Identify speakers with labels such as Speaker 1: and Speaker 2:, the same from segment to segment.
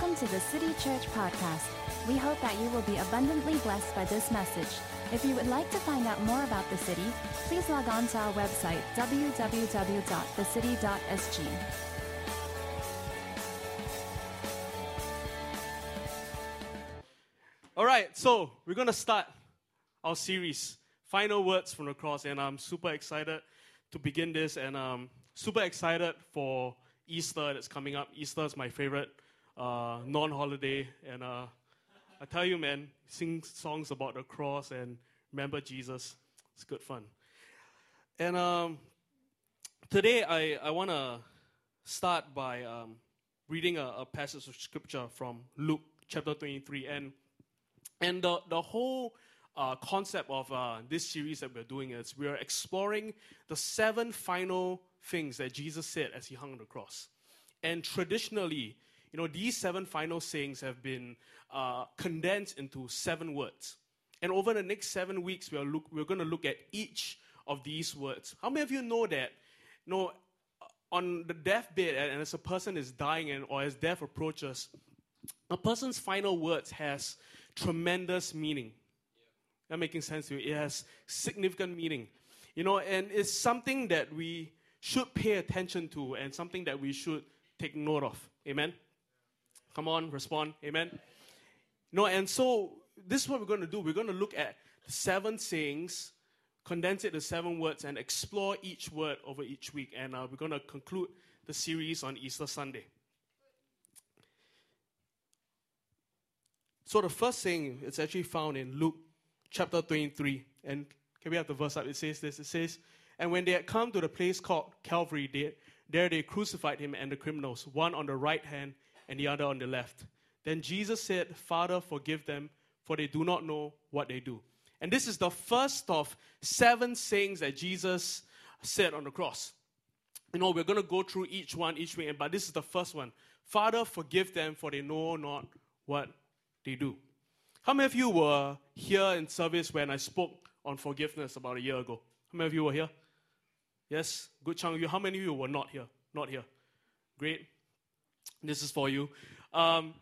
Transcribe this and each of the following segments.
Speaker 1: Welcome to the City Church Podcast. We hope that you will be abundantly blessed by this message. If you would like to find out more about the city, please log on to our website, www.thecity.sg.
Speaker 2: All right, so we're going to start our series, Final Words from the Cross, and I'm super excited to begin this, and I'm super excited for Easter that's coming up. Easter is my favorite uh, non-holiday, and uh, I tell you, man, sing songs about the cross and remember Jesus. It's good fun. And um, today, I, I want to start by um, reading a, a passage of scripture from Luke chapter 23, and and the, the whole uh, concept of uh, this series that we're doing is we're exploring the seven final things that Jesus said as he hung on the cross. And traditionally, you know, these seven final sayings have been uh, condensed into seven words. And over the next seven weeks, we are look, we're going to look at each of these words. How many of you know that, you know, on the deathbed, and as a person is dying and, or as death approaches, a person's final words has tremendous meaning. That making sense to you? It has significant meaning. You know, and it's something that we should pay attention to and something that we should take note of. Amen? Come on, respond. Amen? No, and so this is what we're going to do. We're going to look at seven sayings, condense it to seven words, and explore each word over each week. And uh, we're going to conclude the series on Easter Sunday. So the first saying is actually found in Luke chapter 23. And can we have the verse up? It says this. It says, And when they had come to the place called Calvary, there they crucified him and the criminals, one on the right hand and the other on the left. Then Jesus said, Father, forgive them, for they do not know what they do. And this is the first of seven sayings that Jesus said on the cross. You know, we're going to go through each one each week, but this is the first one. Father, forgive them, for they know not what they do. How many of you were here in service when I spoke on forgiveness about a year ago? How many of you were here? Yes, good chunk of you. How many of you were not here? Not here. Great. This is for you. Um,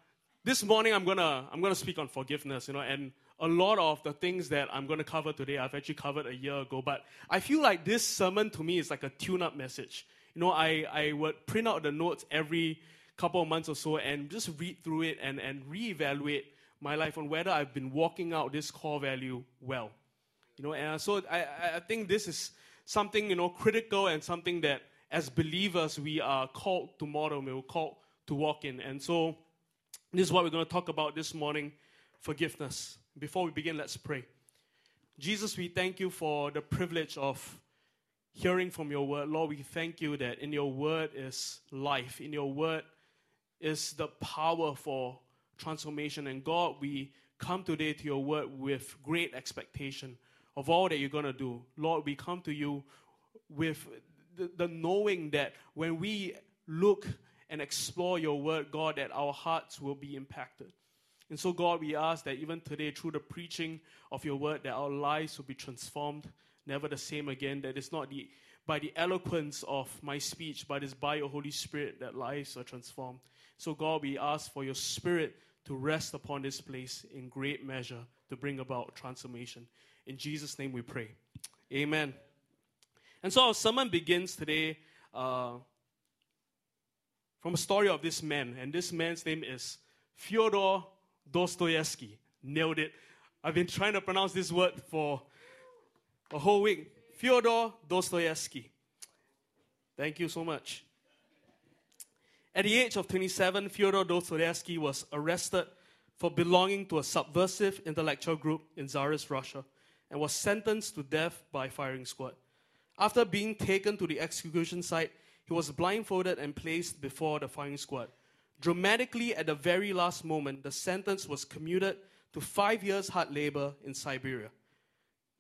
Speaker 2: this morning I'm gonna I'm gonna speak on forgiveness, you know, and a lot of the things that I'm gonna cover today I've actually covered a year ago. But I feel like this sermon to me is like a tune-up message. You know, I, I would print out the notes every couple of months or so and just read through it and, and reevaluate my life on whether I've been walking out this core value well. You know, and so I, I think this is something, you know, critical and something that as believers we are called to model, we're called to walk in. And so this is what we're going to talk about this morning forgiveness. Before we begin, let's pray. Jesus, we thank you for the privilege of hearing from your word. Lord, we thank you that in your word is life, in your word is the power for transformation. And God, we come today to your word with great expectation of all that you're going to do. Lord, we come to you with the, the knowing that when we look and explore your word, God, that our hearts will be impacted. And so, God, we ask that even today, through the preaching of your word, that our lives will be transformed, never the same again. That it's not the, by the eloquence of my speech, but it's by your Holy Spirit that lives are transformed. So, God, we ask for your Spirit to rest upon this place in great measure to bring about transformation. In Jesus' name we pray. Amen. And so, our sermon begins today uh, from a story of this man, and this man's name is Fyodor Dostoevsky. Nailed it. I've been trying to pronounce this word for a whole week. Fyodor Dostoevsky. Thank you so much. At the age of 27, Fyodor Dostoevsky was arrested for belonging to a subversive intellectual group in Tsarist Russia and was sentenced to death by firing squad. After being taken to the execution site, he was blindfolded and placed before the firing squad. Dramatically, at the very last moment, the sentence was commuted to five years hard labor in Siberia.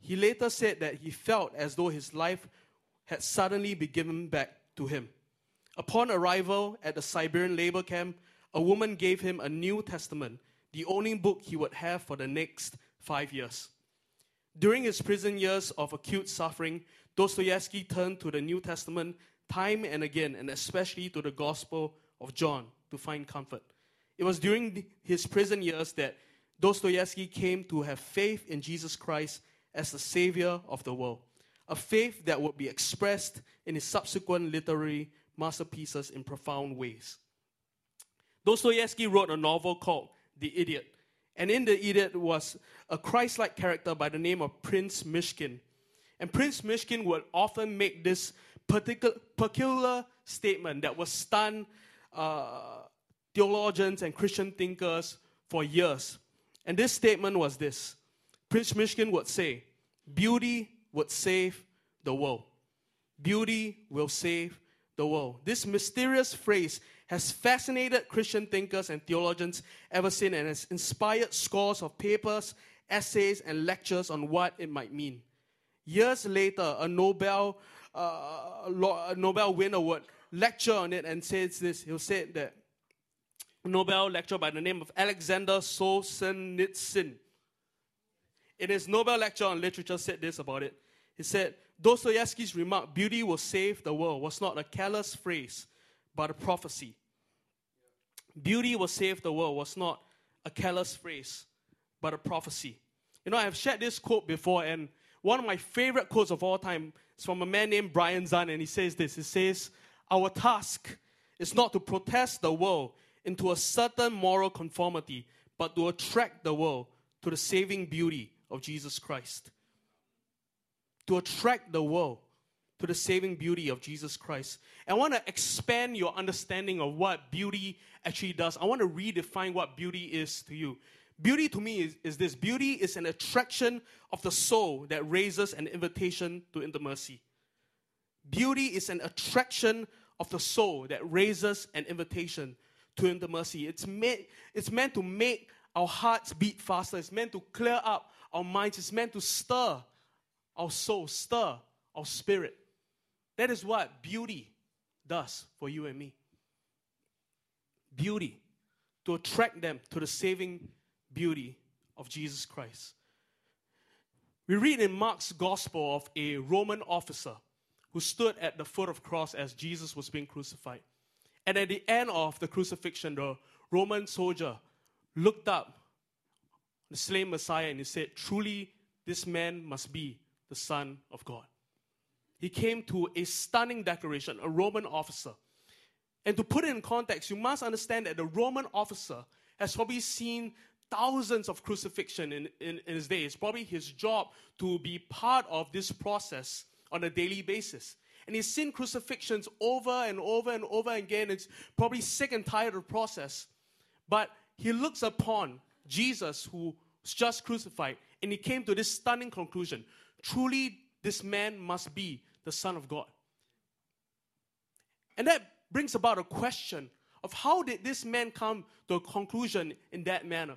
Speaker 2: He later said that he felt as though his life had suddenly been given back to him. Upon arrival at the Siberian labor camp, a woman gave him a New Testament, the only book he would have for the next five years. During his prison years of acute suffering, Dostoevsky turned to the New Testament time and again, and especially to the Gospel of John, to find comfort. It was during his prison years that Dostoevsky came to have faith in Jesus Christ as the Savior of the world, a faith that would be expressed in his subsequent literary masterpieces in profound ways. Dostoevsky wrote a novel called The Idiot, and in The Idiot was a Christ like character by the name of Prince Myshkin. And Prince Myshkin would often make this particular, peculiar statement that would stun uh, theologians and Christian thinkers for years. And this statement was this Prince Myshkin would say, Beauty would save the world. Beauty will save the world. This mysterious phrase has fascinated Christian thinkers and theologians ever since and has inspired scores of papers, essays, and lectures on what it might mean. Years later, a Nobel, uh, a Nobel winner would lecture on it and says this. He'll say that Nobel lecture by the name of Alexander Solzhenitsyn. In his Nobel lecture on literature, said this about it. He said, Dostoevsky's remark, beauty will save the world, was not a careless phrase, but a prophecy. Beauty will save the world was not a careless phrase, but a prophecy. You know, I have shared this quote before, and one of my favorite quotes of all time is from a man named Brian Zahnd, and he says this He says, Our task is not to protest the world into a certain moral conformity, but to attract the world to the saving beauty of Jesus Christ. To attract the world to the saving beauty of Jesus Christ. I want to expand your understanding of what beauty actually does. I want to redefine what beauty is to you. Beauty to me is, is this beauty is an attraction of the soul that raises an invitation to intimacy. Beauty is an attraction of the soul that raises an invitation to intimacy. It's meant, it's meant to make our hearts beat faster. It's meant to clear up our minds. It's meant to stir our soul, stir our spirit. That is what beauty does for you and me. Beauty, to attract them to the saving beauty of Jesus Christ. We read in Mark's gospel of a Roman officer who stood at the foot of cross as Jesus was being crucified. And at the end of the crucifixion, the Roman soldier looked up the slain Messiah and he said, Truly, this man must be the Son of God. He came to a stunning declaration, a Roman officer. And to put it in context, you must understand that the Roman officer has probably seen thousands of crucifixion in, in, in his day. It's probably his job to be part of this process on a daily basis and he's seen crucifixions over and over and over again. It's probably sick and tired of the process. But he looks upon Jesus, who was just crucified, and he came to this stunning conclusion truly, this man must be the Son of God. And that brings about a question of how did this man come to a conclusion in that manner?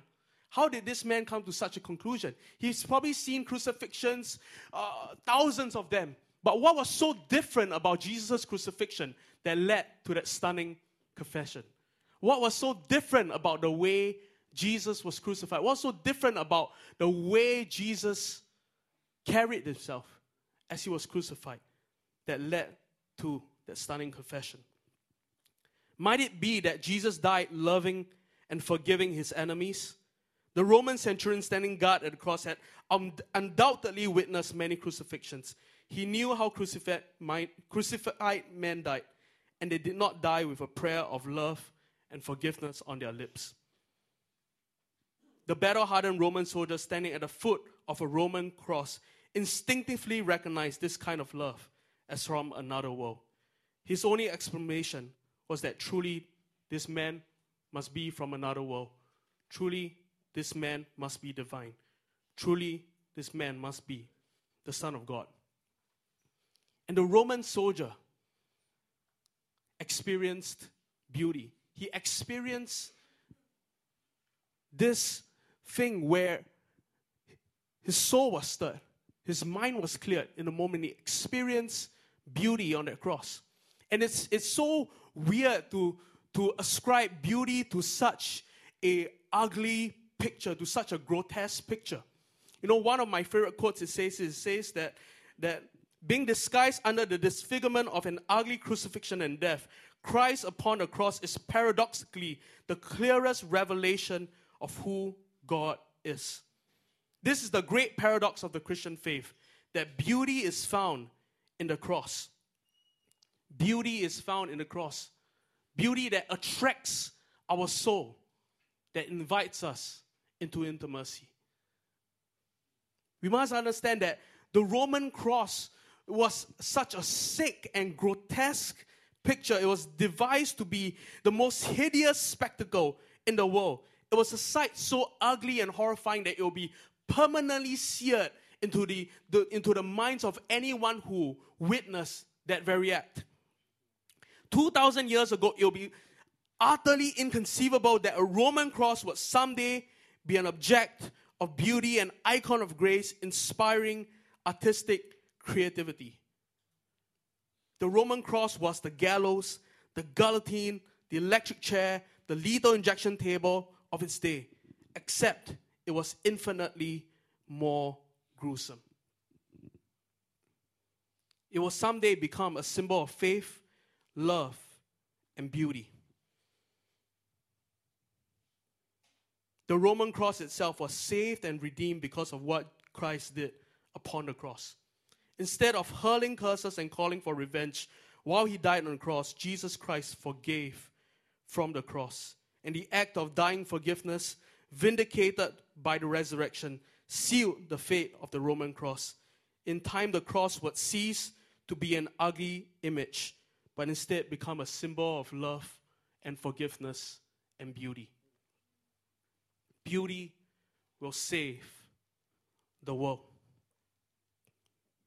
Speaker 2: How did this man come to such a conclusion? He's probably seen crucifixions, uh, thousands of them. But what was so different about Jesus' crucifixion that led to that stunning confession? What was so different about the way Jesus was crucified? What was so different about the way Jesus carried himself as he was crucified that led to that stunning confession? Might it be that Jesus died loving and forgiving his enemies? The Roman centurion standing guard at the cross had um, undoubtedly witnessed many crucifixions. He knew how crucified, crucified men died, and they did not die with a prayer of love and forgiveness on their lips. The battle hardened Roman soldier standing at the foot of a Roman cross instinctively recognized this kind of love as from another world. His only explanation was that truly this man must be from another world. Truly, this man must be divine. Truly, this man must be the Son of God. And the Roman soldier experienced beauty. He experienced this thing where his soul was stirred, his mind was cleared in the moment he experienced beauty on that cross. And it's, it's so weird to, to ascribe beauty to such a ugly picture, to such a grotesque picture. You know, one of my favorite quotes it says it says that that being disguised under the disfigurement of an ugly crucifixion and death, Christ upon the cross is paradoxically the clearest revelation of who God is. This is the great paradox of the Christian faith that beauty is found in the cross. Beauty is found in the cross. Beauty that attracts our soul, that invites us into intimacy. We must understand that the Roman cross was such a sick and grotesque picture. It was devised to be the most hideous spectacle in the world. It was a sight so ugly and horrifying that it will be permanently seared into the, the, into the minds of anyone who witnessed that very act. 2,000 years ago, it will be utterly inconceivable that a Roman cross would someday be an object of beauty and icon of grace, inspiring artistic creativity. The Roman cross was the gallows, the guillotine, the electric chair, the lethal injection table of its day, except it was infinitely more gruesome. It will someday become a symbol of faith, love, and beauty. The Roman cross itself was saved and redeemed because of what Christ did upon the cross. Instead of hurling curses and calling for revenge, while he died on the cross, Jesus Christ forgave from the cross. And the act of dying forgiveness, vindicated by the resurrection, sealed the fate of the Roman cross. In time, the cross would cease to be an ugly image, but instead become a symbol of love and forgiveness and beauty. Beauty will save the world.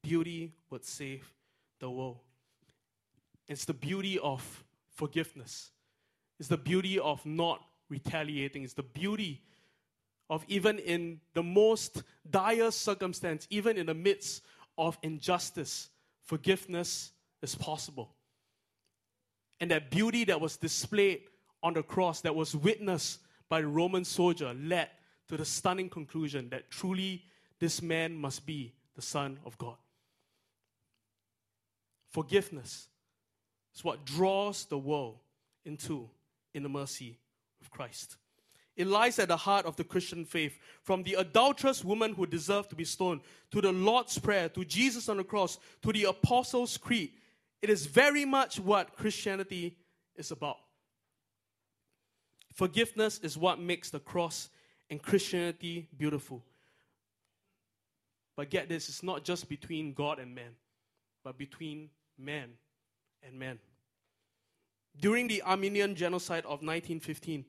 Speaker 2: Beauty would save the world. It's the beauty of forgiveness. It's the beauty of not retaliating. It's the beauty of even in the most dire circumstance, even in the midst of injustice, forgiveness is possible. And that beauty that was displayed on the cross, that was witnessed by the Roman soldier, led to the stunning conclusion that truly this man must be the Son of God. Forgiveness is what draws the world into intimacy with Christ. It lies at the heart of the Christian faith. From the adulterous woman who deserved to be stoned, to the Lord's Prayer, to Jesus on the cross, to the Apostles' Creed. It is very much what Christianity is about. Forgiveness is what makes the cross and Christianity beautiful. But get this, it's not just between God and man, but between man and man. During the Armenian genocide of 1915,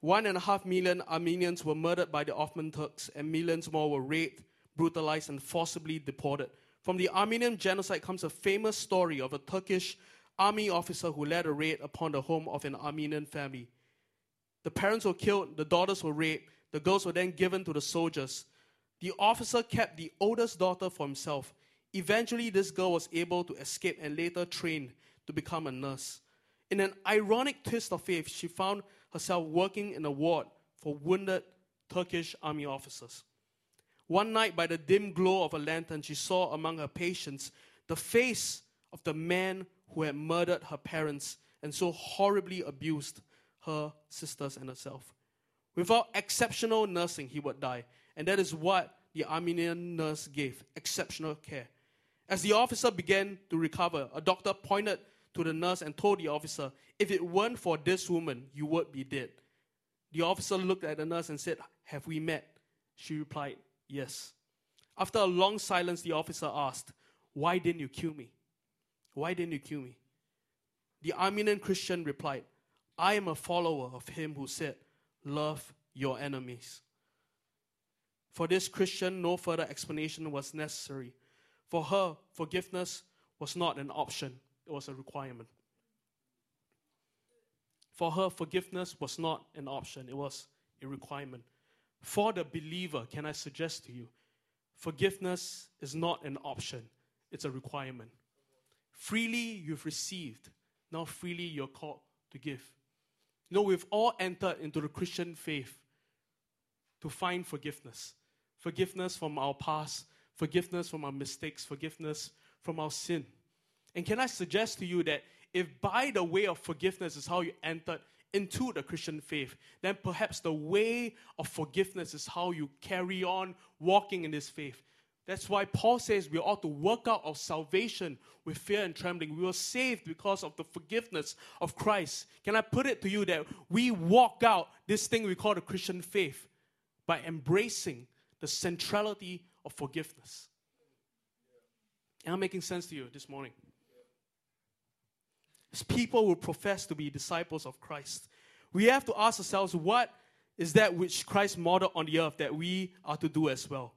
Speaker 2: one and a half million Armenians were murdered by the Ottoman Turks, and millions more were raped, brutalized, and forcibly deported. From the Armenian genocide comes a famous story of a Turkish army officer who led a raid upon the home of an Armenian family. The parents were killed, the daughters were raped, the girls were then given to the soldiers. The officer kept the oldest daughter for himself. Eventually, this girl was able to escape and later trained to become a nurse. In an ironic twist of fate, she found herself working in a ward for wounded Turkish army officers. One night, by the dim glow of a lantern, she saw among her patients the face of the man who had murdered her parents and so horribly abused her sisters and herself. Without exceptional nursing, he would die. And that is what the Armenian nurse gave exceptional care. As the officer began to recover, a doctor pointed to the nurse and told the officer, If it weren't for this woman, you would be dead. The officer looked at the nurse and said, Have we met? She replied, Yes. After a long silence, the officer asked, Why didn't you kill me? Why didn't you kill me? The Armenian Christian replied, I am a follower of him who said, Love your enemies. For this Christian, no further explanation was necessary. For her, forgiveness was not an option, it was a requirement. For her, forgiveness was not an option, it was a requirement. For the believer, can I suggest to you, forgiveness is not an option, it's a requirement. Freely you've received, now freely you're called to give. Know, we've all entered into the Christian faith to find forgiveness forgiveness from our past, forgiveness from our mistakes, forgiveness from our sin. And can I suggest to you that if by the way of forgiveness is how you entered into the Christian faith, then perhaps the way of forgiveness is how you carry on walking in this faith. That's why Paul says we ought to work out our salvation with fear and trembling. We were saved because of the forgiveness of Christ. Can I put it to you that we walk out this thing we call the Christian faith by embracing the centrality of forgiveness? Am I making sense to you this morning? As people who profess to be disciples of Christ, we have to ask ourselves what is that which Christ modeled on the earth that we are to do as well?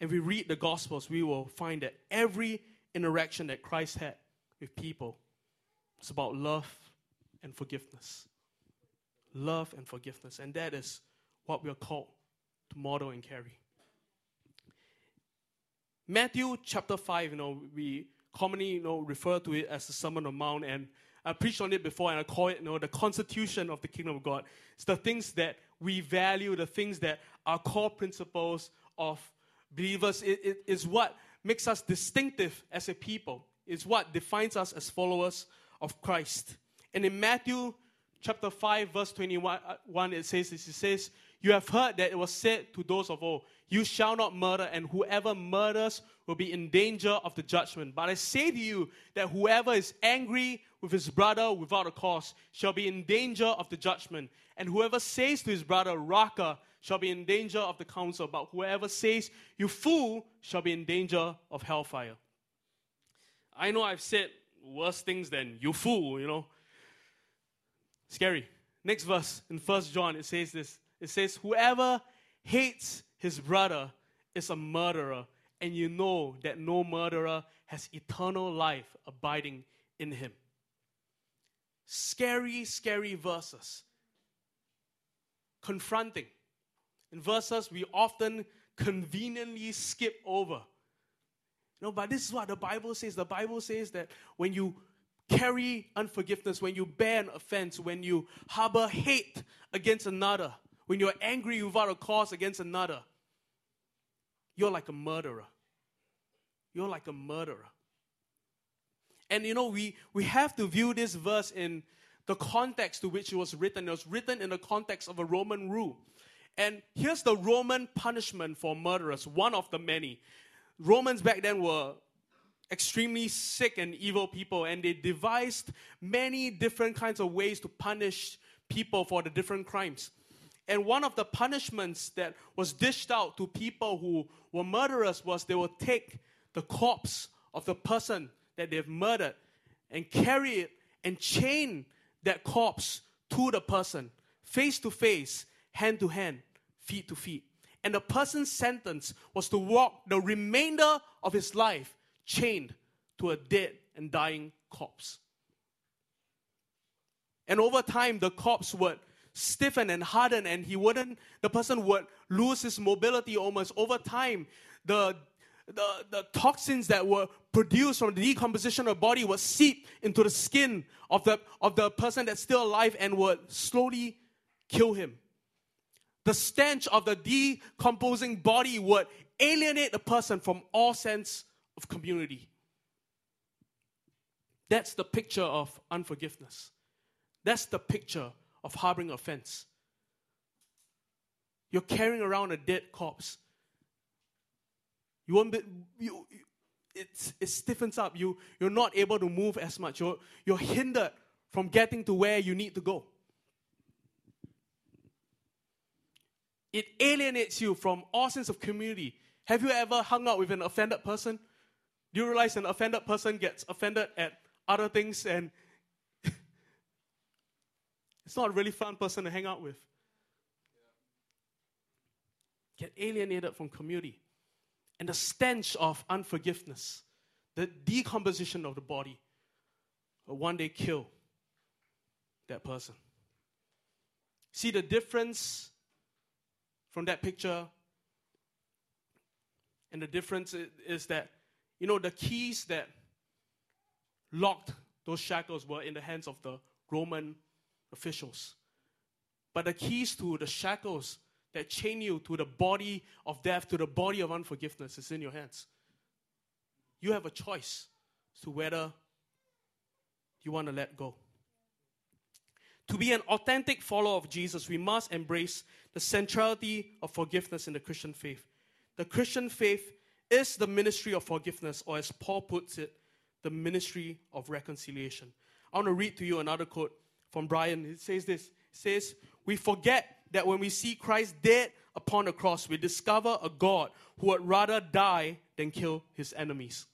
Speaker 2: And we read the Gospels, we will find that every interaction that Christ had with people is about love and forgiveness. Love and forgiveness. And that is what we are called to model and carry. Matthew chapter 5, you know, we commonly, you know, refer to it as the Sermon on Mount, and I preached on it before, and I call it, you know, the constitution of the kingdom of God. It's the things that we value, the things that are core principles of believers, it, it is what makes us distinctive as a people. It's what defines us as followers of Christ. And in Matthew chapter 5, verse 21, uh, it says this, it says, You have heard that it was said to those of old, You shall not murder, and whoever murders will be in danger of the judgment. But I say to you that whoever is angry with his brother without a cause shall be in danger of the judgment. And whoever says to his brother, Raca, shall be in danger of the council, but whoever says, You fool, shall be in danger of hellfire. I know I've said worse things than you fool, you know. Scary. Next verse in First John, it says this. It says, Whoever hates his brother is a murderer, and you know that no murderer has eternal life abiding in him. Scary, scary verses. Confronting in verses we often conveniently skip over. No, but this is what the Bible says. The Bible says that when you carry unforgiveness, when you bear an offense, when you harbor hate against another, when you're angry without a cause against another, you're like a murderer. You're like a murderer. And you know, we, we have to view this verse in the context to which it was written. It was written in the context of a Roman rule. And here's the Roman punishment for murderers, one of the many. Romans back then were extremely sick and evil people, and they devised many different kinds of ways to punish people for the different crimes. And one of the punishments that was dished out to people who were murderers was they would take the corpse of the person that they've murdered and carry it and chain that corpse to the person, face to face, hand to hand, feet to feet. And the person's sentence was to walk the remainder of his life chained to a dead and dying corpse. And over time, the corpse would stiffen and harden, and he wouldn't, the person would lose his mobility almost. Over time, the the, the toxins that were produced from the decomposition of the body would seep into the skin of the, of the person that's still alive and would slowly kill him. The stench of the decomposing body would alienate the person from all sense of community. That's the picture of unforgiveness. That's the picture of harboring offense. You're carrying around a dead corpse. You won't be, you, it, it stiffens up. You, you're not able to move as much. You're, you're hindered from getting to where you need to go. It alienates you from all sense of community. Have you ever hung out with an offended person? Do you realize an offended person gets offended at other things and it's not a really fun person to hang out with? Get alienated from community. And the stench of unforgiveness, the decomposition of the body, will one day kill that person. See the difference from that picture. And the difference is that, you know, the keys that locked those shackles were in the hands of the Roman officials. But the keys to the shackles that chain you to the body of death, to the body of unforgiveness, is in your hands. You have a choice to whether you want to let go? To be an authentic follower of Jesus, we must embrace the centrality of forgiveness in the Christian faith. The Christian faith is the ministry of forgiveness, or as Paul puts it, the ministry of reconciliation. I want to read to you another quote from Brian. It says this it says, We forget that when we see Christ dead upon the cross, we discover a God who would rather die than kill his enemies.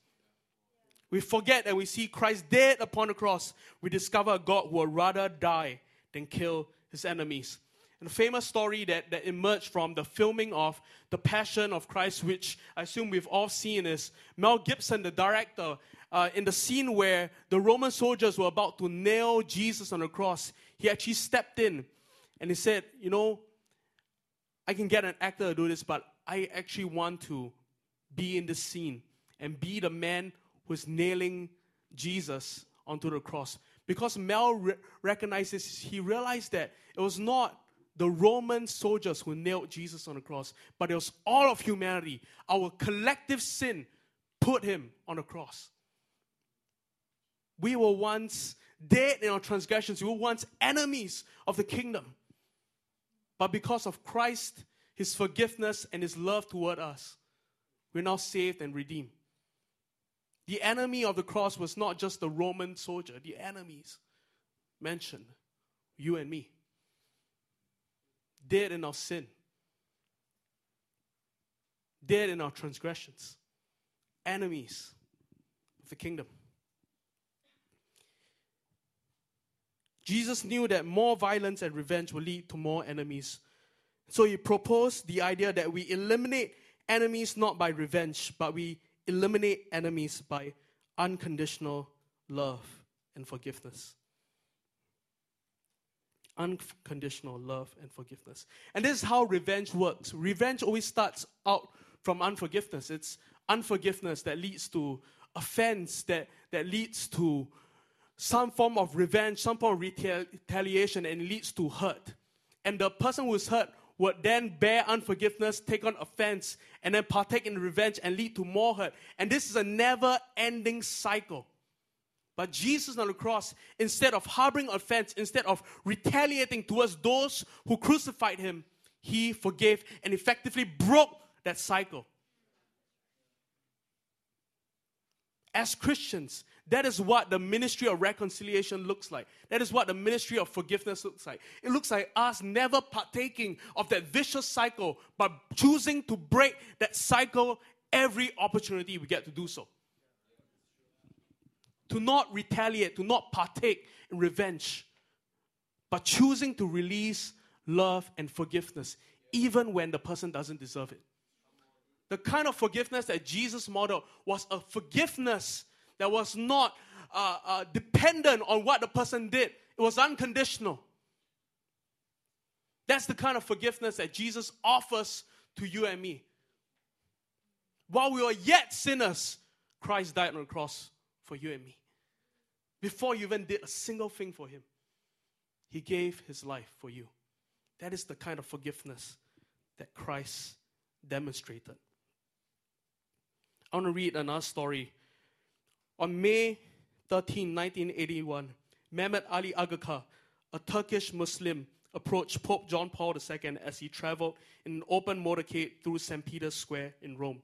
Speaker 2: We forget that we see Christ dead upon the cross. We discover a God who would rather die than kill his enemies. And a famous story that, that emerged from the filming of The Passion of Christ, which I assume we've all seen, is Mel Gibson, the director, uh, in the scene where the Roman soldiers were about to nail Jesus on the cross, he actually stepped in and he said, You know, I can get an actor to do this, but I actually want to be in the scene and be the man who's nailing Jesus onto the cross. Because Mel re- recognizes, he realized that it was not the Roman soldiers who nailed Jesus on the cross, but it was all of humanity. Our collective sin put him on the cross. We were once dead in our transgressions, we were once enemies of the kingdom. But because of Christ, his forgiveness, and his love toward us, we're now saved and redeemed. The enemy of the cross was not just the Roman soldier, the enemies mentioned, you and me. Dead in our sin, dead in our transgressions, enemies of the kingdom. Jesus knew that more violence and revenge will lead to more enemies. So he proposed the idea that we eliminate enemies not by revenge, but we eliminate enemies by unconditional love and forgiveness. Unconditional love and forgiveness. And this is how revenge works. Revenge always starts out from unforgiveness. It's unforgiveness that leads to offense, that, that leads to some form of revenge, some form of retaliation, and leads to hurt. And the person who is hurt would then bear unforgiveness, take on offense, and then partake in revenge and lead to more hurt. And this is a never ending cycle. But Jesus on the cross, instead of harboring offense, instead of retaliating towards those who crucified him, he forgave and effectively broke that cycle. As Christians, that is what the ministry of reconciliation looks like. That is what the ministry of forgiveness looks like. It looks like us never partaking of that vicious cycle, but choosing to break that cycle every opportunity we get to do so. To not retaliate, to not partake in revenge, but choosing to release love and forgiveness, even when the person doesn't deserve it. The kind of forgiveness that Jesus modeled was a forgiveness that was not uh, uh, dependent on what the person did, it was unconditional. That's the kind of forgiveness that Jesus offers to you and me. While we were yet sinners, Christ died on the cross for you and me. Before you even did a single thing for him, he gave his life for you. That is the kind of forgiveness that Christ demonstrated. I want to read another story on May 13, 1981, Mehmet Ali Aga a Turkish Muslim, approached Pope John Paul II as he traveled in an open motorcade through St. Peter's Square in Rome.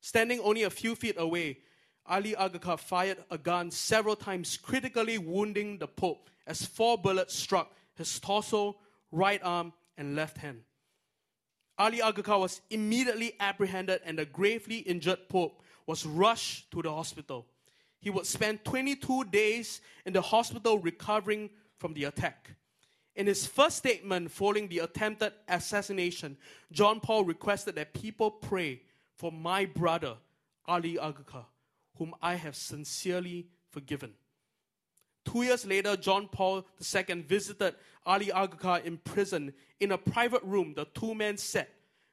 Speaker 2: Standing only a few feet away, Ali Aga fired a gun several times, critically wounding the Pope as four bullets struck his torso, right arm, and left hand. Ali Aga was immediately apprehended, and the gravely injured Pope was rushed to the hospital he would spend 22 days in the hospital recovering from the attack. In his first statement following the attempted assassination, John Paul requested that people pray for my brother, Ali Aga, whom I have sincerely forgiven. Two years later, John Paul II visited Ali Aga in prison. In a private room, the two men sat,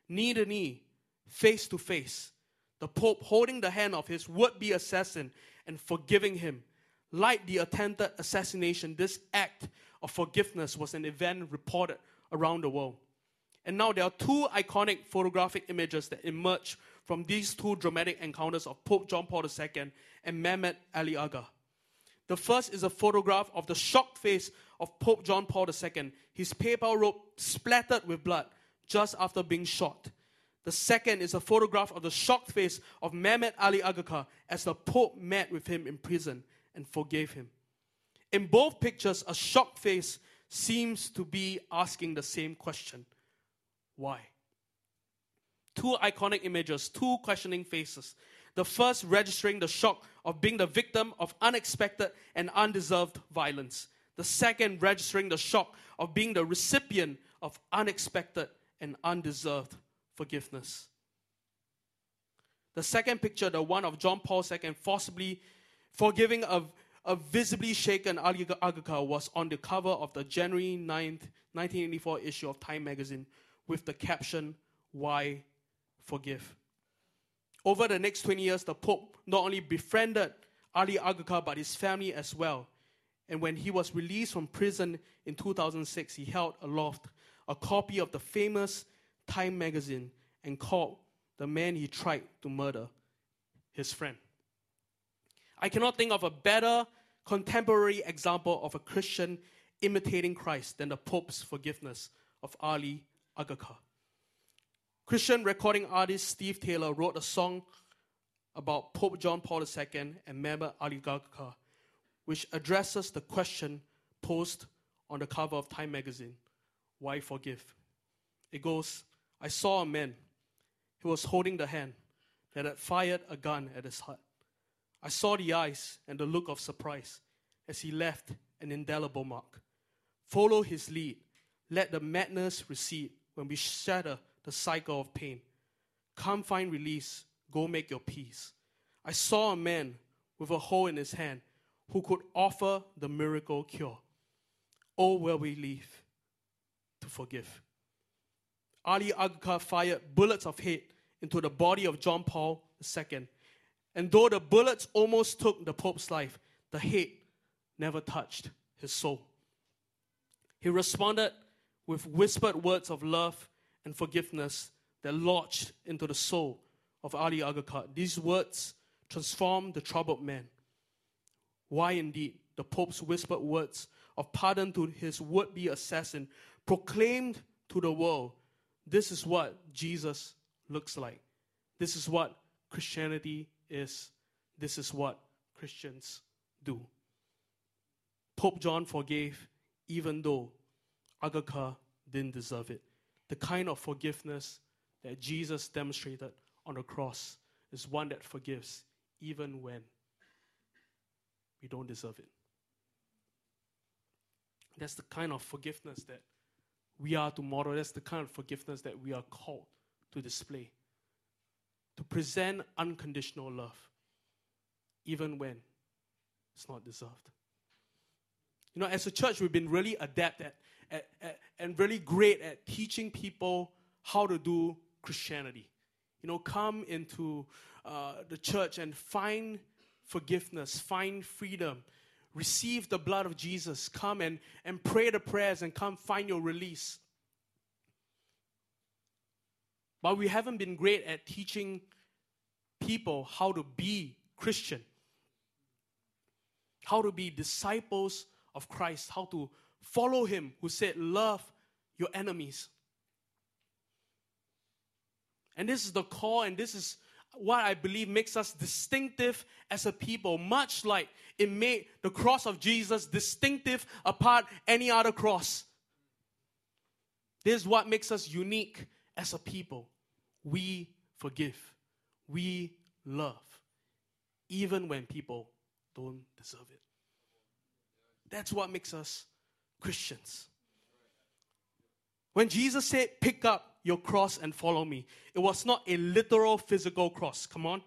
Speaker 2: knee to knee, face to face. The Pope holding the hand of his would be assassin and forgiving him. Like the attempted assassination, this act of forgiveness was an event reported around the world. And now there are two iconic photographic images that emerge from these two dramatic encounters of Pope John Paul II and Mehmet Ali Aga. The first is a photograph of the shocked face of Pope John Paul II, his papal robe splattered with blood just after being shot. The second is a photograph of the shocked face of Mehmet Ali Aga Khan as the Pope met with him in prison and forgave him. In both pictures, a shocked face seems to be asking the same question Why? Two iconic images, two questioning faces. The first registering the shock of being the victim of unexpected and undeserved violence. The second registering the shock of being the recipient of unexpected and undeserved forgiveness. The second picture, the one of John Paul II forcibly forgiving a, a visibly shaken Ali Aga was on the cover of the January 9th, 1984 issue of Time magazine with the caption, Why Forgive? Over the next 20 years, the Pope not only befriended Ali Aga Khan but his family as well. And when he was released from prison in 2006, he held aloft a copy of the famous Time magazine and called the man he tried to murder his friend. I cannot think of a better contemporary example of a Christian imitating Christ than the Pope's forgiveness of Ali Aga Khan. Christian recording artist Steve Taylor wrote a song about Pope John Paul II and Mehmet Ali Aga Khan, which addresses the question posed on the cover of Time magazine Why forgive? It goes, I saw a man. He was holding the hand that had fired a gun at his heart. I saw the eyes and the look of surprise as he left an indelible mark. Follow his lead. Let the madness recede when we shatter the cycle of pain. Come find release, go make your peace. I saw a man with a hole in his hand who could offer the miracle cure. Oh, where we live to forgive. Ali Aga fired bullets of hate into the body of John Paul II. And though the bullets almost took the Pope's life, the hate never touched his soul. He responded with whispered words of love and forgiveness that lodged into the soul of Ali Aga. These words transformed the troubled man. Why indeed the Pope's whispered words of pardon to his would be assassin proclaimed to the world this is what Jesus looks like. This is what Christianity is. This is what Christians do. Pope John forgave even though Aga Khan didn't deserve it the kind of forgiveness that Jesus demonstrated on the cross is one that forgives even when we don't deserve it. That's the kind of forgiveness that we are to model. That's the kind of forgiveness that we are called to display. To present unconditional love, even when it's not deserved. You know, as a church, we've been really adept at at, at, and really great at teaching people how to do Christianity. You know, come into uh, the church and find forgiveness, find freedom, receive the blood of Jesus, come and, and pray the prayers and come find your release. But we haven't been great at teaching people how to be Christian, how to be disciples of Christ, how to Follow him who said, Love your enemies. And this is the call, and this is what I believe makes us distinctive as a people, much like it made the cross of Jesus distinctive apart any other cross. This is what makes us unique as a people. We forgive, we love, even when people don't deserve it. That's what makes us Christians. When Jesus said, Pick up your cross and follow me, it was not a literal physical cross. Come on.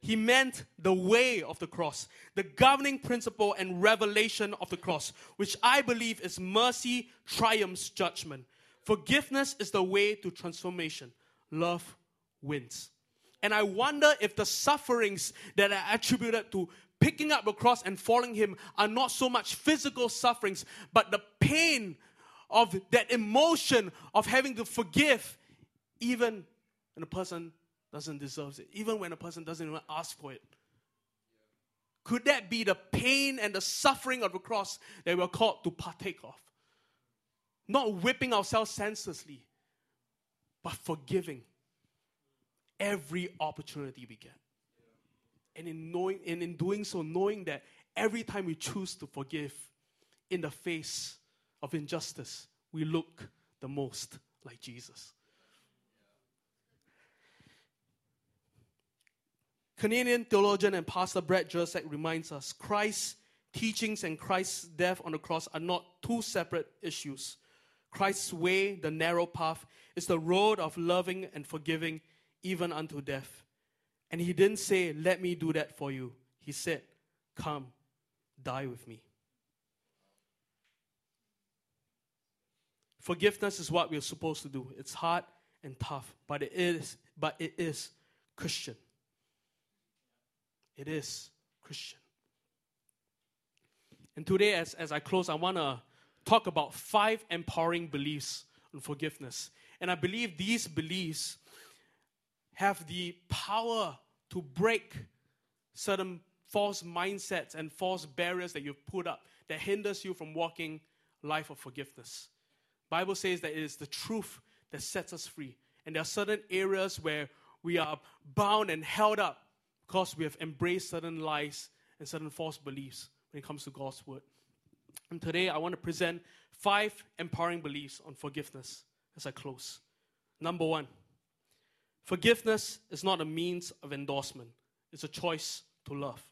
Speaker 2: He meant the way of the cross, the governing principle and revelation of the cross, which I believe is mercy triumphs judgment. Forgiveness is the way to transformation. Love wins. And I wonder if the sufferings that are attributed to picking up the cross and following him are not so much physical sufferings, but the pain of that emotion of having to forgive, even when a person doesn't deserve it, even when a person doesn't even ask for it. Could that be the pain and the suffering of the cross that we're called to partake of? Not whipping ourselves senselessly, but forgiving every opportunity we get. And in knowing and in doing so, knowing that every time we choose to forgive in the face of injustice, we look the most like Jesus. Canadian theologian and pastor Brad Jersak reminds us Christ's teachings and Christ's death on the cross are not two separate issues. Christ's way, the narrow path, is the road of loving and forgiving even unto death. And he didn't say, Let me do that for you. He said, Come, die with me. Forgiveness is what we're supposed to do. It's hard and tough, but it is, but it is Christian. It is Christian. And today, as, as I close, I want to talk about five empowering beliefs on forgiveness. And I believe these beliefs have the power to break certain false mindsets and false barriers that you've put up that hinders you from walking life of forgiveness. Bible says that it is the truth that sets us free. And there are certain areas where we are bound and held up because we have embraced certain lies and certain false beliefs when it comes to God's word. And today I want to present five empowering beliefs on forgiveness as I close. Number one, forgiveness is not a means of endorsement, it's a choice to love.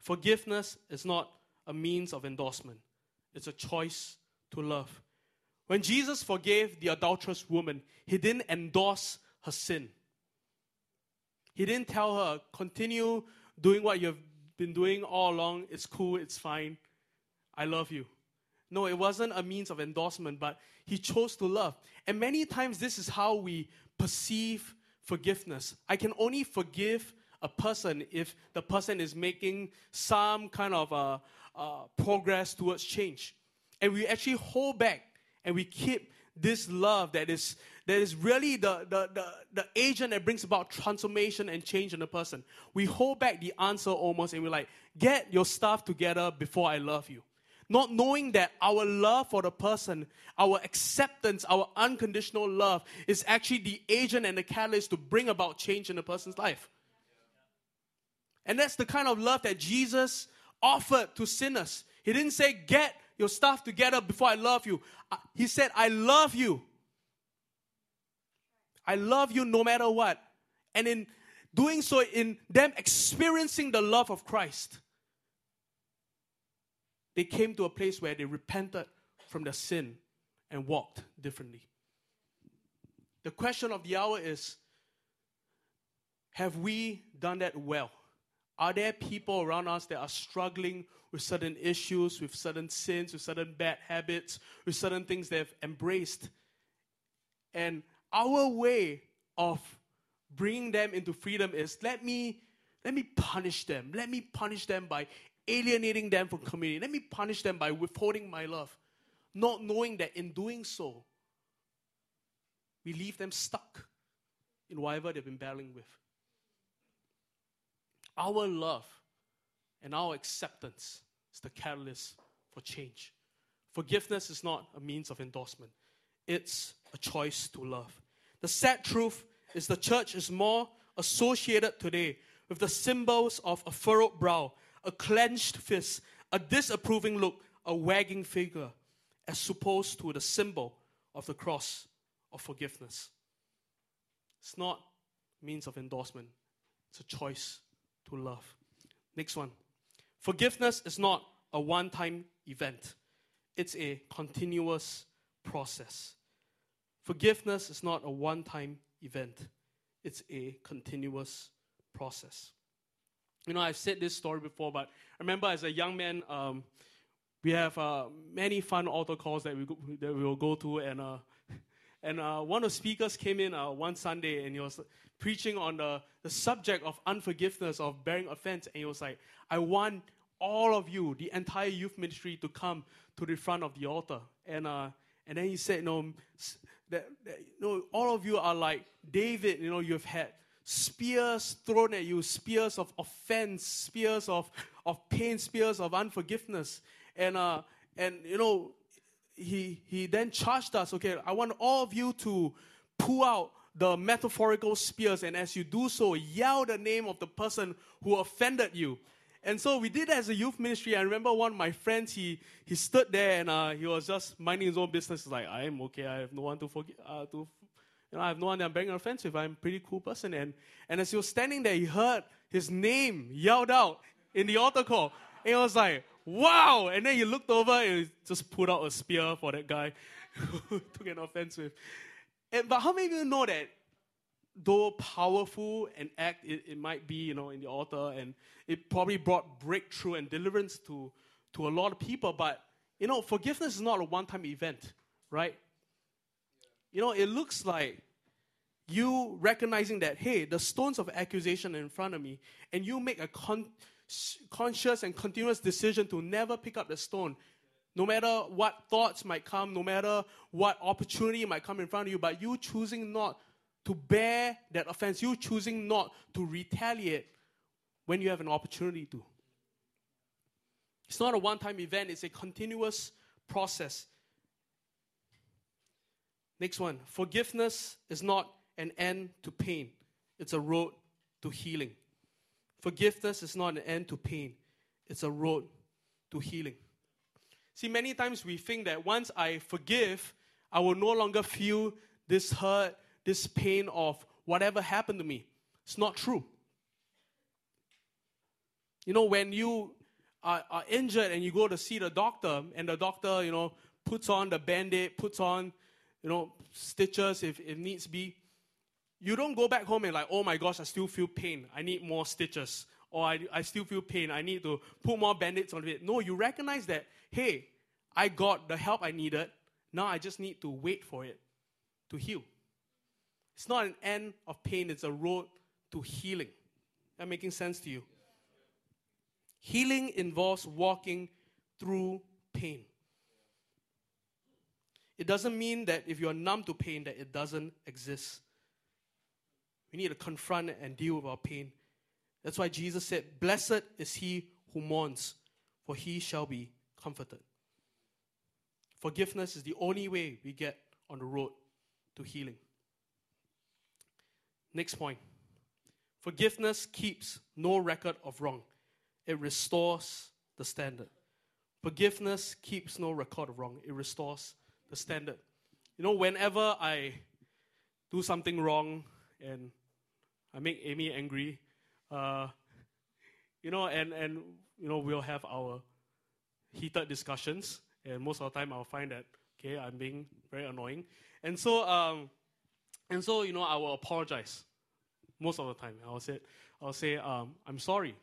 Speaker 2: Forgiveness is not a means of endorsement, it's a choice to love. When Jesus forgave the adulterous woman, he didn't endorse her sin. He didn't tell her, continue doing what you've been doing all along. It's cool, it's fine. I love you. No, it wasn't a means of endorsement, but he chose to love. And many times, this is how we perceive forgiveness. I can only forgive a person if the person is making some kind of uh, uh, progress towards change. And we actually hold back and we keep this love that is that is really the, the, the, the agent that brings about transformation and change in a person. We hold back the answer almost and we're like, get your stuff together before I love you not knowing that our love for the person, our acceptance, our unconditional love is actually the agent and the catalyst to bring about change in a person's life. And that's the kind of love that Jesus offered to sinners. He didn't say, Get your stuff together before I love you. Uh, he said, I love you. I love you no matter what. And in doing so, in them experiencing the love of Christ, they came to a place where they repented from their sin and walked differently. The question of the hour is have we done that well? Are there people around us that are struggling with certain issues, with certain sins, with certain bad habits, with certain things they've embraced? And our way of bringing them into freedom is let me let me punish them. Let me punish them by alienating them from community. Let me punish them by withholding my love, not knowing that in doing so, we leave them stuck in whatever they've been battling with. Our love and our acceptance is the catalyst for change. Forgiveness is not a means of endorsement, it's a choice to love. The sad truth is the church is more associated today with the symbols of a furrowed brow a clenched fist, a disapproving look, a wagging finger, as opposed to the symbol of the cross of forgiveness. It's not means of endorsement, it's a choice to love. Next one. Forgiveness is not a one time event, it's a continuous process. Forgiveness is not a one time event, it's a continuous process. You know, I've said this story before, but I remember as a young man, um, we have uh, many fun altar calls that we go, that we will go to, and uh, and uh, one of the speakers came in uh, one Sunday and he was preaching on the, the subject of unforgiveness, of bearing offense, and he was like, "I want all of you, the entire youth ministry, to come to the front of the altar." And uh, and then he said, "You know, that, that know, all of you are like David. You know, you've had spears thrown at you, spears of offense, spears of, of pain, spears of unforgiveness. And, uh, and you know, he, he then charged us, okay, I want all of you to pull out the metaphorical spears, and as you do so, yell the name of the person who offended you. And so we did that as a youth ministry. I remember one of my friends, he, he stood there and uh, he was just minding his own business. He's like, I am okay. I have no one to forgive, uh, to, you know, I have no one that I'm bearing offense with. I'm a pretty cool person. And, and as he was standing there, he heard his name yelled out in the altar call. And he was like, wow. And then he looked over and he just pulled out a spear for that guy who took an offense with. And, but how many of you know that though powerful an act it, it might be, you know, in the altar, and it probably brought breakthrough and deliverance to, to a lot of people, but, you know, forgiveness is not a one-time event, right? You know, it looks like you recognizing that, hey, the stones of accusation in front of me, and you make a con- conscious and continuous decision to never pick up the stone no matter what thoughts might come, no matter what opportunity might come in front of you, but you choosing not to bear that offense, you choosing not to retaliate when you have an opportunity to. It's not a one time event, it's a continuous process. Next one forgiveness is not an end to pain, it's a road to healing. Forgiveness is not an end to pain, it's a road to healing. See, many times we think that once I forgive, I will no longer feel this hurt, this pain of whatever happened to me. It's not true. You know, when you are, are injured and you go to see the doctor, and the doctor, you know, puts on the band aid, puts on, you know, stitches if, if needs be, you don't go back home and like, oh my gosh, I still feel pain. I need more stitches. Or I, I still feel pain. I need to put more band-aids on it. No, you recognize that, hey, I got the help I needed. Now I just need to wait for it to heal. It's not an end of pain, it's a road to healing. That making sense to you? Healing involves walking through pain. It doesn't mean that if you're numb to pain that it doesn't exist. We need to confront and deal with our pain. That's why Jesus said, Blessed is he who mourns, for he shall be comforted. Forgiveness is the only way we get on the road to healing. Next point forgiveness keeps no record of wrong, it restores the standard. Forgiveness keeps no record of wrong, it restores the standard. You know, whenever I do something wrong and I make Amy angry, uh, you know, and, and you know, we'll have our heated discussions. And most of the time, I'll find that okay, I'm being very annoying, and so um, and so you know, I will apologize most of the time. I'll say I'll say um, I'm sorry,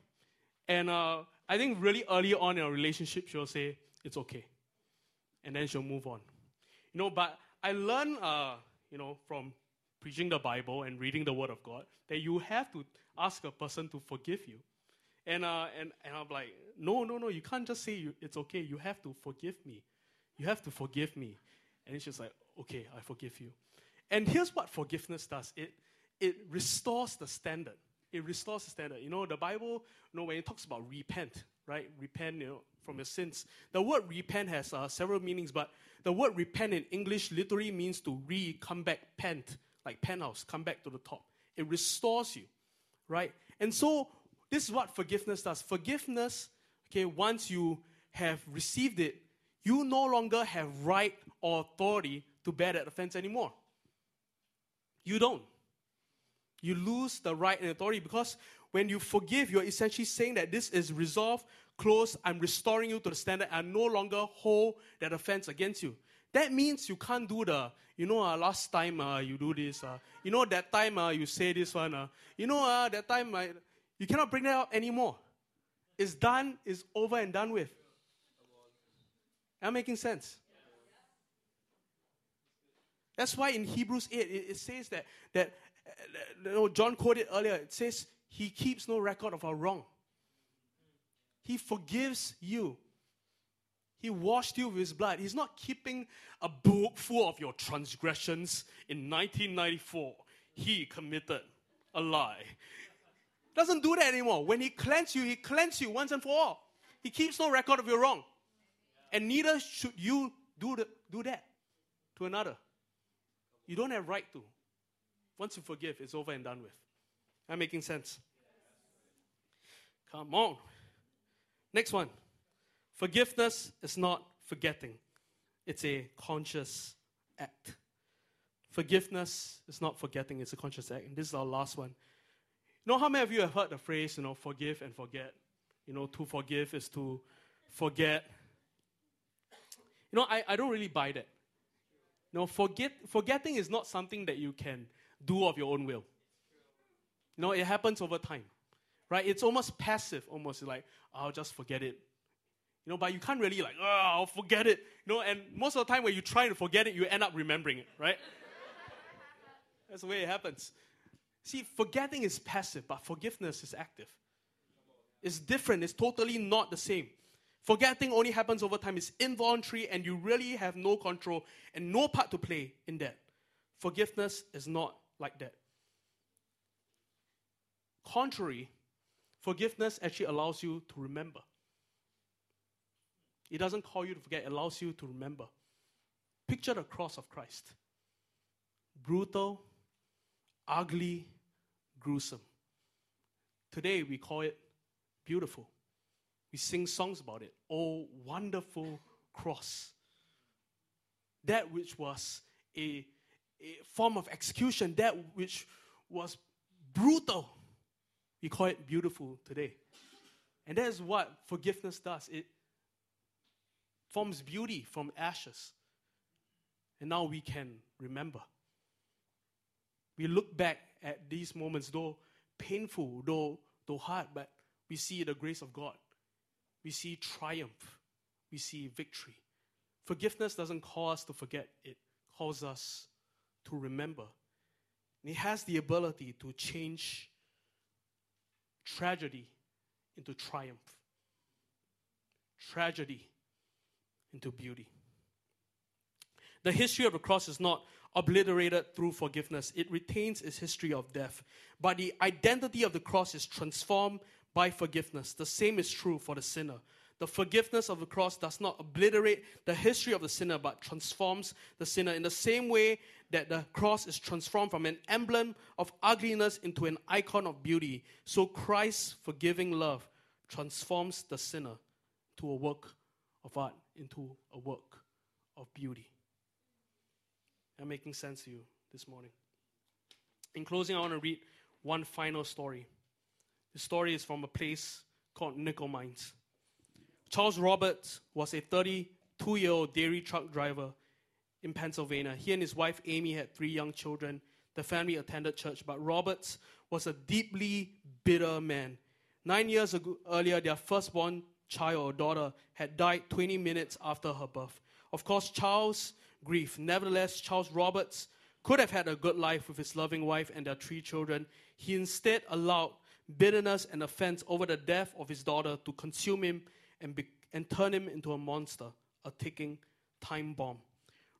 Speaker 2: and uh, I think really early on in a relationship, she'll say it's okay, and then she'll move on. You know, but I learned uh, you know from preaching the Bible and reading the Word of God that you have to ask a person to forgive you. And, uh, and, and I'm like, no, no, no, you can't just say it's okay. You have to forgive me. You have to forgive me. And she's like, okay, I forgive you. And here's what forgiveness does it, it restores the standard. It restores the standard. You know, the Bible, you know, when it talks about repent, right? Repent, you know, from your sins. The word repent has uh, several meanings, but the word repent in English literally means to re, come back, pent, like penthouse, come back to the top. It restores you, right? And so this is what forgiveness does. Forgiveness, okay, once you have received it, you no longer have right or authority to bear that offense anymore. You don't. You lose the right and authority because when you forgive, you're essentially saying that this is resolved, closed, I'm restoring you to the standard, I no longer hold that offense against you. That means you can't do the, you know, uh, last time uh, you do this, uh, you know, that time uh, you say this one, uh, you know, uh, that time I, you cannot bring that up anymore. It's done, it's over and done with. Am I making sense? That's why in Hebrews 8 it, it says that, that you know, John quoted earlier, it says, He keeps no record of our wrong. He forgives you. He washed you with His blood. He's not keeping a book full of your transgressions in 1994. He committed a lie. Doesn't do that anymore. When he cleanses you, he cleanses you once and for all. He keeps no record of your wrong. And neither should you do, the, do that to another. You don't have right to. Once you forgive, it's over and done with. Am making sense? Come on. Next one. Forgiveness is not forgetting, it's a conscious act. Forgiveness is not forgetting, it's a conscious act. And this is our last one. You know how many of you have heard the phrase, you know, forgive and forget? You know, to forgive is to forget. You know, I, I don't really buy that. Know, forget, forgetting is not something that you can do of your own will. No, it happens over time, right? It's almost passive, almost like, I'll just forget it. You know, but you can't really like, oh, I'll forget it. You know, and most of the time when you try to forget it, you end up remembering it, right? That's the way it happens. See, forgetting is passive, but forgiveness is active. It's different, it's totally not the same. Forgetting only happens over time, it's involuntary, and you really have no control and no part to play in that. Forgiveness is not like that. Contrary, forgiveness actually allows you to remember. It doesn't call you to forget, it allows you to remember. Picture the cross of Christ brutal, ugly, gruesome. Today we call it beautiful. We sing songs about it. Oh, wonderful cross. That which was a, a form of execution, that which was brutal, we call it beautiful today. And that is what forgiveness does. It forms beauty from ashes. And now we can remember. We look back at these moments, though painful, though, though hard, but we see the grace of God. We see triumph. We see victory. Forgiveness doesn't call us to forget, it calls us to remember. And it has the ability to change tragedy into triumph, tragedy into beauty. The history of the cross is not obliterated through forgiveness, it retains its history of death. But the identity of the cross is transformed by forgiveness. The same is true for the sinner. The forgiveness of the cross does not obliterate the history of the sinner, but transforms the sinner in the same way that the cross is transformed from an emblem of ugliness into an icon of beauty. So Christ's forgiving love transforms the sinner to a work of art, into a work of beauty. Am making sense to you this morning? In closing, I want to read one final story. The story is from a place called Nickel Mines. Charles Roberts was a 32 year old dairy truck driver in Pennsylvania. He and his wife Amy had three young children. The family attended church, but Roberts was a deeply bitter man. Nine years ago, earlier, their firstborn child or daughter had died 20 minutes after her birth. Of course, Charles grief. Nevertheless, Charles Roberts could have had a good life with his loving wife and their three children. He instead allowed bitterness and offense over the death of his daughter to consume him and, be, and turn him into a monster, a ticking time bomb.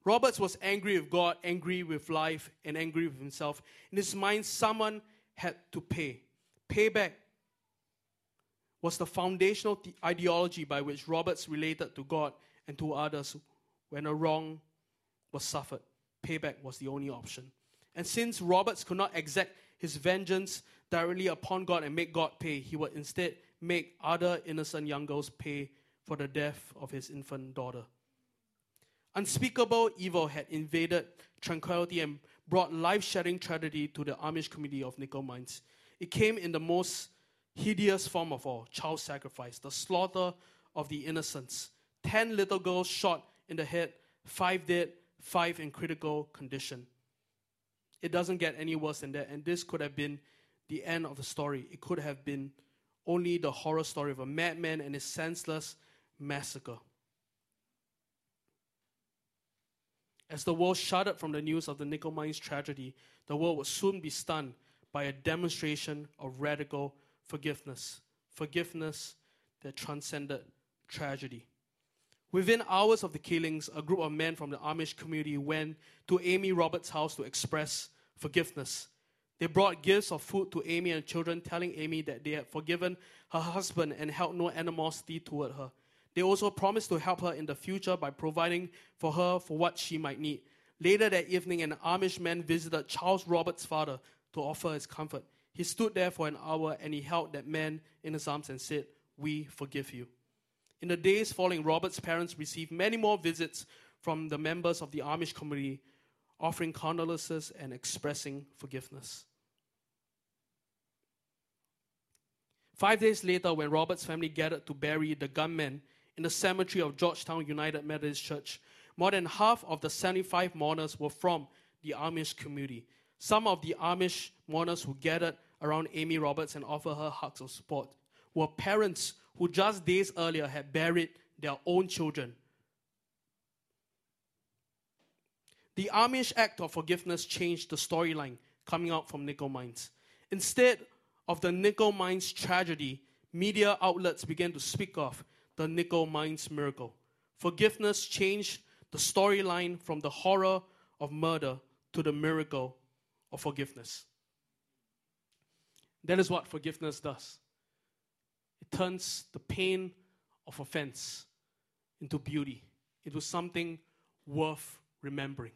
Speaker 2: Roberts was angry with God, angry with life, and angry with himself. In his mind, someone had to pay. Payback was the foundational ideology by which Roberts related to God and to others when a wrong was suffered. Payback was the only option. And since Roberts could not exact his vengeance directly upon God and make God pay, he would instead make other innocent young girls pay for the death of his infant daughter. Unspeakable evil had invaded tranquility and brought life shattering tragedy to the Amish community of nickel mines. It came in the most hideous form of all child sacrifice, the slaughter of the innocents. Ten little girls shot in the head, five dead, five in critical condition. It doesn't get any worse than that, and this could have been the end of the story. It could have been only the horror story of a madman and his senseless massacre. As the world shuddered from the news of the nickel mines tragedy, the world would soon be stunned by a demonstration of radical forgiveness. Forgiveness that transcended tragedy. Within hours of the killings, a group of men from the Amish community went to Amy Roberts' house to express forgiveness. They brought gifts of food to Amy and children, telling Amy that they had forgiven her husband and held no animosity toward her. They also promised to help her in the future by providing for her for what she might need. Later that evening, an Amish man visited Charles Roberts' father to offer his comfort. He stood there for an hour and he held that man in his arms and said, We forgive you. In the days following, Robert's parents received many more visits from the members of the Amish community, offering condolences and expressing forgiveness. Five days later, when Robert's family gathered to bury the gunman in the cemetery of Georgetown United Methodist Church, more than half of the 75 mourners were from the Amish community. Some of the Amish mourners who gathered around Amy Roberts and offered her hugs of support were parents who just days earlier had buried their own children. The Amish act of forgiveness changed the storyline coming out from nickel mines. Instead of the nickel mines tragedy, media outlets began to speak of the nickel mines miracle. Forgiveness changed the storyline from the horror of murder to the miracle of forgiveness. That is what forgiveness does. It turns the pain of offense into beauty, into something worth remembering.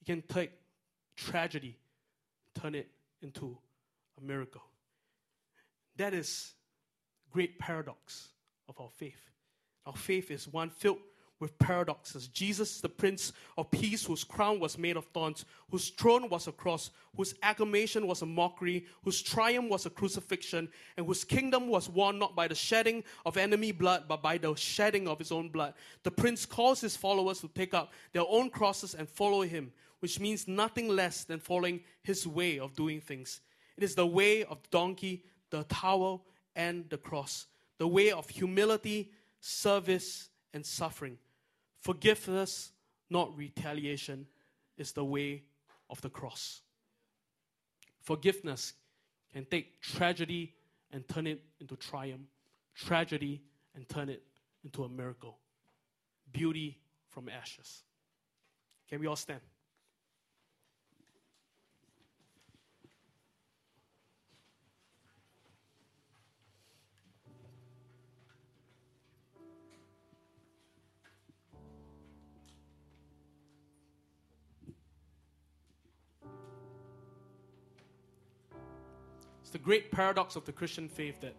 Speaker 2: You can take tragedy, turn it into a miracle. That is great paradox of our faith. Our faith is one filled with paradoxes. Jesus, the Prince of Peace, whose crown was made of thorns, whose throne was a cross, whose acclamation was a mockery, whose triumph was a crucifixion, and whose kingdom was won not by the shedding of enemy blood, but by the shedding of his own blood. The Prince calls his followers to take up their own crosses and follow him, which means nothing less than following his way of doing things. It is the way of the donkey, the towel, and the cross, the way of humility, service, and suffering. Forgiveness, not retaliation, is the way of the cross. Forgiveness can take tragedy and turn it into triumph, tragedy and turn it into a miracle, beauty from ashes. Can we all stand? The great paradox of the Christian faith that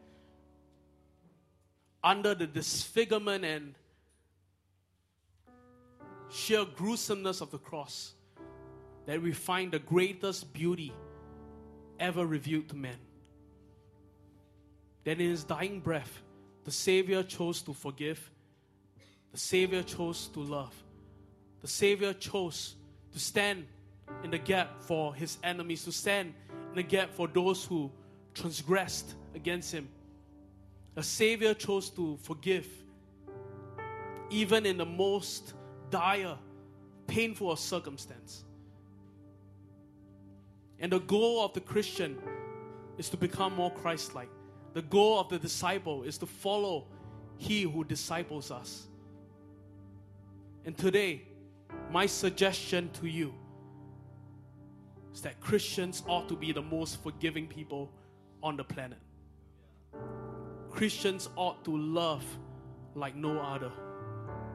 Speaker 2: under the disfigurement and sheer gruesomeness of the cross, that we find the greatest beauty ever revealed to man. That in his dying breath, the Savior chose to forgive, the Savior chose to love, the Savior chose to stand in the gap for his enemies, to stand in the gap for those who transgressed against him. A Savior chose to forgive, even in the most dire, painful circumstance. And the goal of the Christian is to become more Christ like. The goal of the disciple is to follow He who disciples us. And today, my suggestion to you is that Christians ought to be the most forgiving people on the planet. Christians ought to love like no other.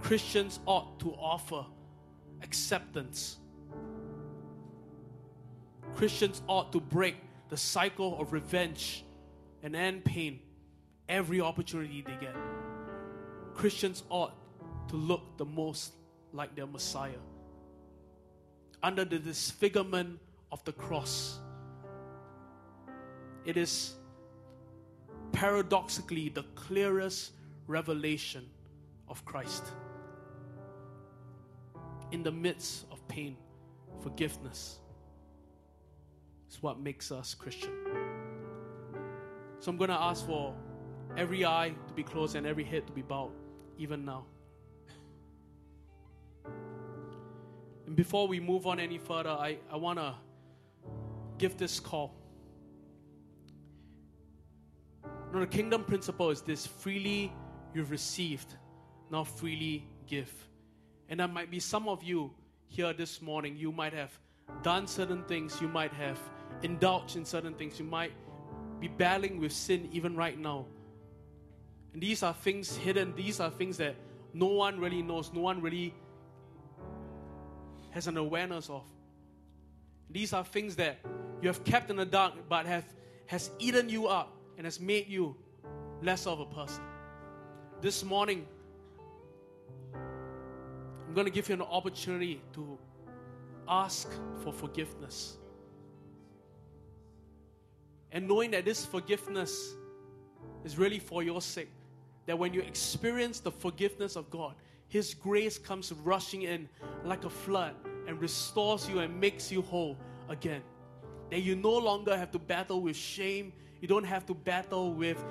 Speaker 2: Christians ought to offer acceptance. Christians ought to break the cycle of revenge and end pain every opportunity they get. Christians ought to look the most like their Messiah. Under the disfigurement of the cross, it is paradoxically the clearest revelation of Christ. In the midst of pain, forgiveness is what makes us Christian. So I'm going to ask for every eye to be closed and every head to be bowed, even now. And before we move on any further, I, I want to give this call. No, the kingdom principle is this freely you've received, now freely give. And there might be some of you here this morning, you might have done certain things, you might have indulged in certain things, you might be battling with sin even right now. And these are things hidden, these are things that no one really knows, no one really has an awareness of. These are things that you have kept in the dark but have has eaten you up and has made you less of a person. This morning, I'm going to give you an opportunity to ask for forgiveness. And knowing that this forgiveness is really for your sake, that when you experience the forgiveness of God, His grace comes rushing in like a flood and restores you and makes you whole again. That you no longer have to battle with shame, you don't have to battle with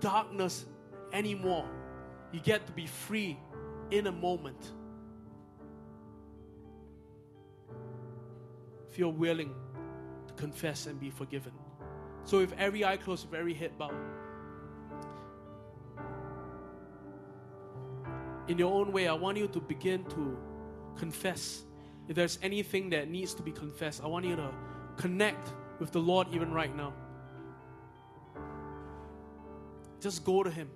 Speaker 2: darkness anymore. You get to be free in a moment. If you're willing to confess and be forgiven. So, if every eye closed, with every head bowed, in your own way, I want you to begin to confess. If there's anything that needs to be confessed, I want you to connect with the Lord even right now. Just go to him.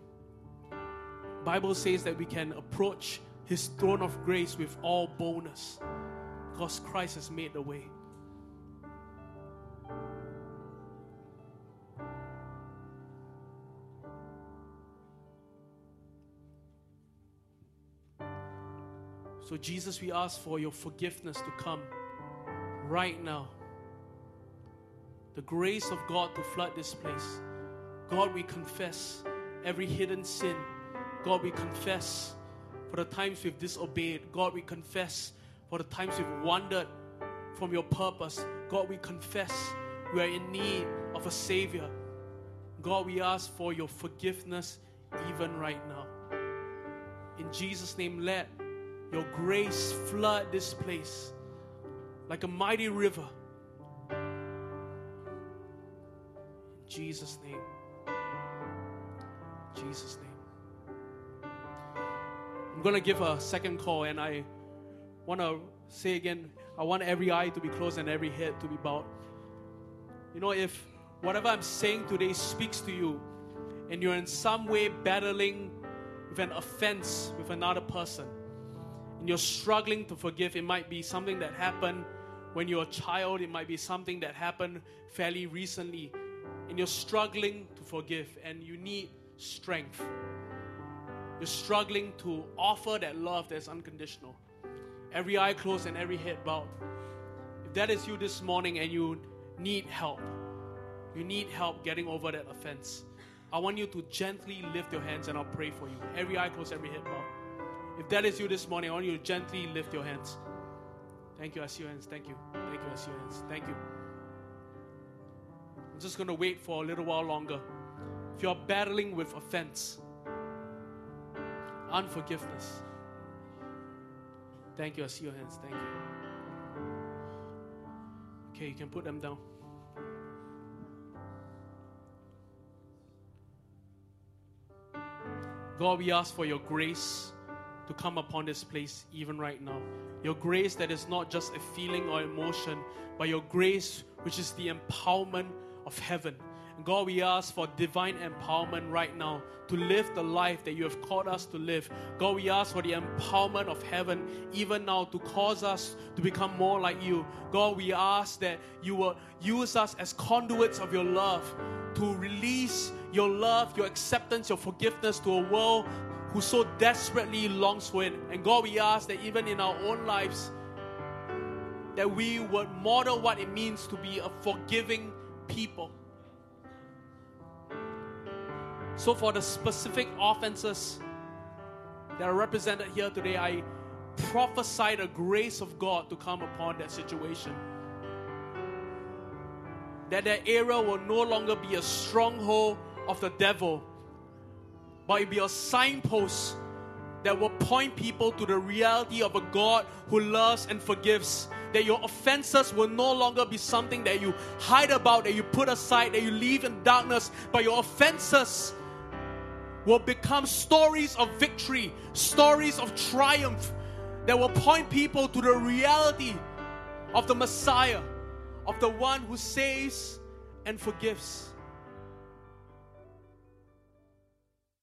Speaker 2: Bible says that we can approach his throne of grace with all boldness because Christ has made the way. So, Jesus, we ask for your forgiveness to come right now. The grace of God to flood this place. God, we confess every hidden sin. God, we confess for the times we've disobeyed. God, we confess for the times we've wandered from your purpose. God, we confess we are in need of a Savior. God, we ask for your forgiveness even right now. In Jesus' name, let your grace flood this place like a mighty river. In Jesus' name. Jesus' name. I'm going to give a second call, and I want to say again I want every eye to be closed and every head to be bowed. You know, if whatever I'm saying today speaks to you, and you're in some way battling with an offense with another person, and you're struggling to forgive, it might be something that happened when you're a child, it might be something that happened fairly recently, and you're struggling to forgive, and you need strength. You're struggling to offer that love that's unconditional. Every eye closed and every head bowed. If that is you this morning and you need help, you need help getting over that offense, I want you to gently lift your hands and I'll pray for you. Every eye closed, every head bowed. If that is you this morning, I want you to gently lift your hands. Thank you. I see your hands. Thank you. Thank you. I see your hands. Thank you. I'm just going to wait for a little while longer. If you're battling with offense, unforgiveness, thank you. I see your hands. Thank you. Okay, you can put them down. God, we ask for your grace to come upon this place even right now. Your grace that is not just a feeling or emotion, but your grace which is the empowerment of heaven. God, we ask for divine empowerment right now to live the life that you have called us to live. God, we ask for the empowerment of heaven even now to cause us to become more like you. God, we ask that you will use us as conduits of your love to release your love, your acceptance, your forgiveness to a world who so desperately longs for it. And God, we ask that even in our own lives, that we would model what it means to be a forgiving people. So, for the specific offenses that are represented here today, I prophesy the grace of God to come upon that situation. That that area will no longer be a stronghold of the devil, but it be a signpost that will point people to the reality of a God who loves and forgives. That your offenses will no longer be something that you hide about, that you put aside, that you leave in darkness, but your offenses will become stories of victory, stories of triumph that will point people to the reality of the Messiah, of the one who saves and forgives.